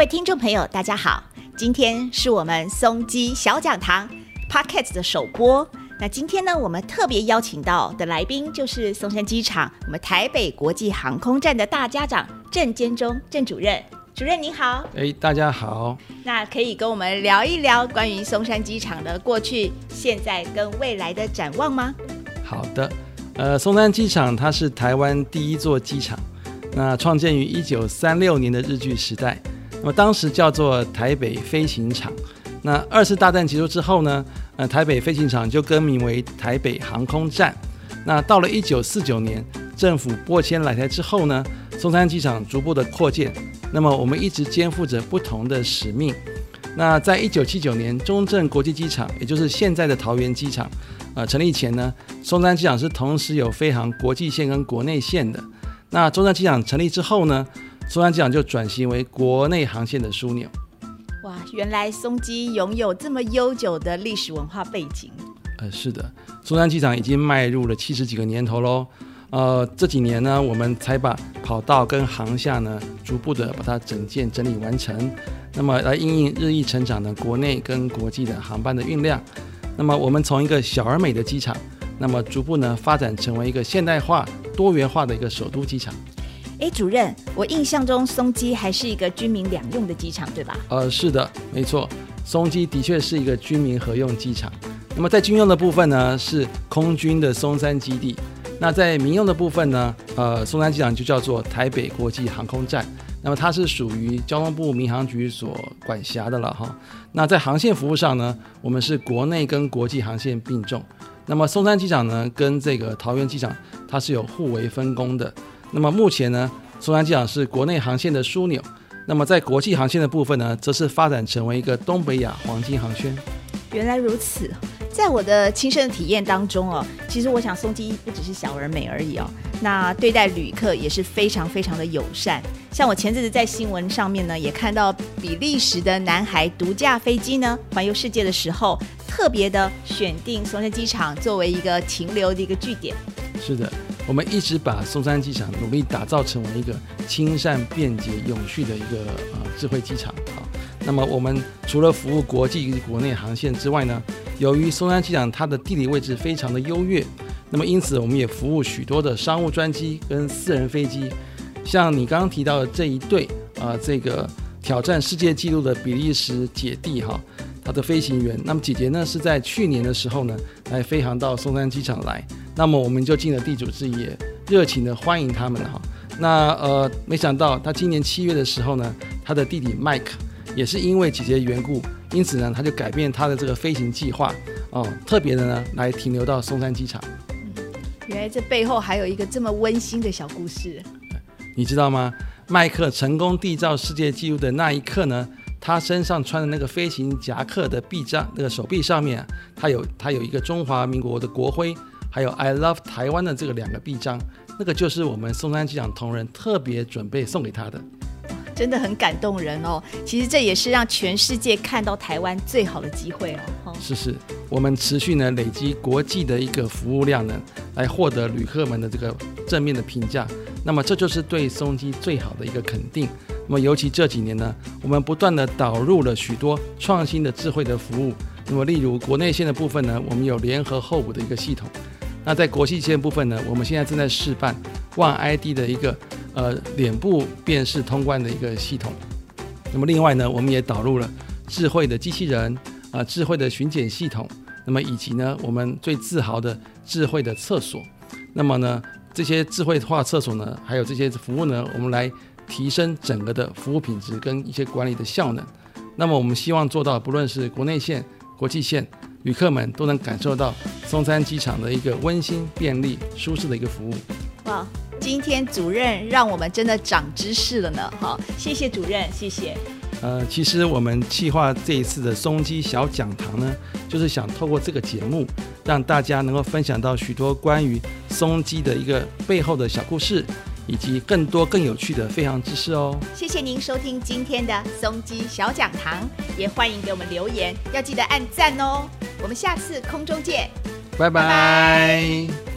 位听众朋友，大家好，今天是我们松基小讲堂 Podcast 的首播。那今天呢，我们特别邀请到的来宾就是松山机场我们台北国际航空站的大家长郑坚忠郑主任。主任您好，哎，大家好。那可以跟我们聊一聊关于松山机场的过去、现在跟未来的展望吗？好的，呃，松山机场它是台湾第一座机场，那创建于一九三六年的日据时代，那么当时叫做台北飞行场。那二次大战结束之后呢，呃，台北飞行场就更名为台北航空站。那到了一九四九年，政府拨迁来台之后呢，松山机场逐步的扩建。那么我们一直肩负着不同的使命。那在一九七九年，中正国际机场，也就是现在的桃园机场，呃，成立前呢，松山机场是同时有飞航国际线跟国内线的。那中正机场成立之后呢，松山机场就转型为国内航线的枢纽。哇，原来松基拥有这么悠久的历史文化背景。呃，是的，松山机场已经迈入了七十几个年头喽。呃，这几年呢，我们才把跑道跟航厦呢，逐步的把它整建整理完成。那么来应应日益成长的国内跟国际的航班的运量。那么我们从一个小而美的机场，那么逐步呢发展成为一个现代化、多元化的一个首都机场。哎，主任，我印象中松基还是一个军民两用的机场，对吧？呃，是的，没错，松基的确是一个军民合用机场。那么在军用的部分呢，是空军的松山基地；那在民用的部分呢，呃，松山机场就叫做台北国际航空站。那么它是属于交通部民航局所管辖的了哈。那在航线服务上呢，我们是国内跟国际航线并重。那么松山机场呢，跟这个桃园机场它是有互为分工的。那么目前呢，松山机场是国内航线的枢纽，那么在国际航线的部分呢，则是发展成为一个东北亚黄金航圈。原来如此，在我的亲身的体验当中哦，其实我想松机不只是小而美而已哦，那对待旅客也是非常非常的友善。像我前阵子在新闻上面呢，也看到比利时的男孩独驾飞机呢环游世界的时候，特别的选定松山机场作为一个停留的一个据点。是的。我们一直把松山机场努力打造成为一个亲善、便捷、永续的一个呃智慧机场。好，那么我们除了服务国际国内航线之外呢，由于松山机场它的地理位置非常的优越，那么因此我们也服务许多的商务专机跟私人飞机。像你刚刚提到的这一对啊，这个挑战世界纪录的比利时姐弟哈，他的飞行员，那么姐姐呢是在去年的时候呢来飞航到松山机场来。那么我们就尽了地主之谊，热情的欢迎他们哈。那呃，没想到他今年七月的时候呢，他的弟弟 Mike 也是因为姐姐的缘故，因此呢，他就改变他的这个飞行计划哦，特别的呢来停留到松山机场。原来这背后还有一个这么温馨的小故事。你知道吗？麦克成功缔造世界纪录的那一刻呢，他身上穿的那个飞行夹克的臂章，那个手臂上面，他有他有一个中华民国的国徽。还有 I love 台湾的这个两个臂章，那个就是我们松山机场同仁特别准备送给他的，真的很感动人哦。其实这也是让全世界看到台湾最好的机会哦。是是，我们持续呢累积国际的一个服务量呢，来获得旅客们的这个正面的评价。那么这就是对松机最好的一个肯定。那么尤其这几年呢，我们不断的导入了许多创新的智慧的服务。那么例如国内线的部分呢，我们有联合候补的一个系统。那在国际线部分呢，我们现在正在示范 One ID 的一个呃脸部辨识通关的一个系统。那么另外呢，我们也导入了智慧的机器人啊，智慧的巡检系统，那么以及呢，我们最自豪的智慧的厕所。那么呢，这些智慧化厕所呢，还有这些服务呢，我们来提升整个的服务品质跟一些管理的效能。那么我们希望做到，不论是国内线、国际线。旅客们都能感受到松山机场的一个温馨、便利、舒适的一个服务。哇，今天主任让我们真的长知识了呢！好，谢谢主任，谢谢。呃，其实我们计划这一次的松基小讲堂呢，就是想透过这个节目，让大家能够分享到许多关于松基的一个背后的小故事。以及更多更有趣的飞航知识哦！谢谢您收听今天的松鸡小讲堂，也欢迎给我们留言，要记得按赞哦！我们下次空中见，拜拜。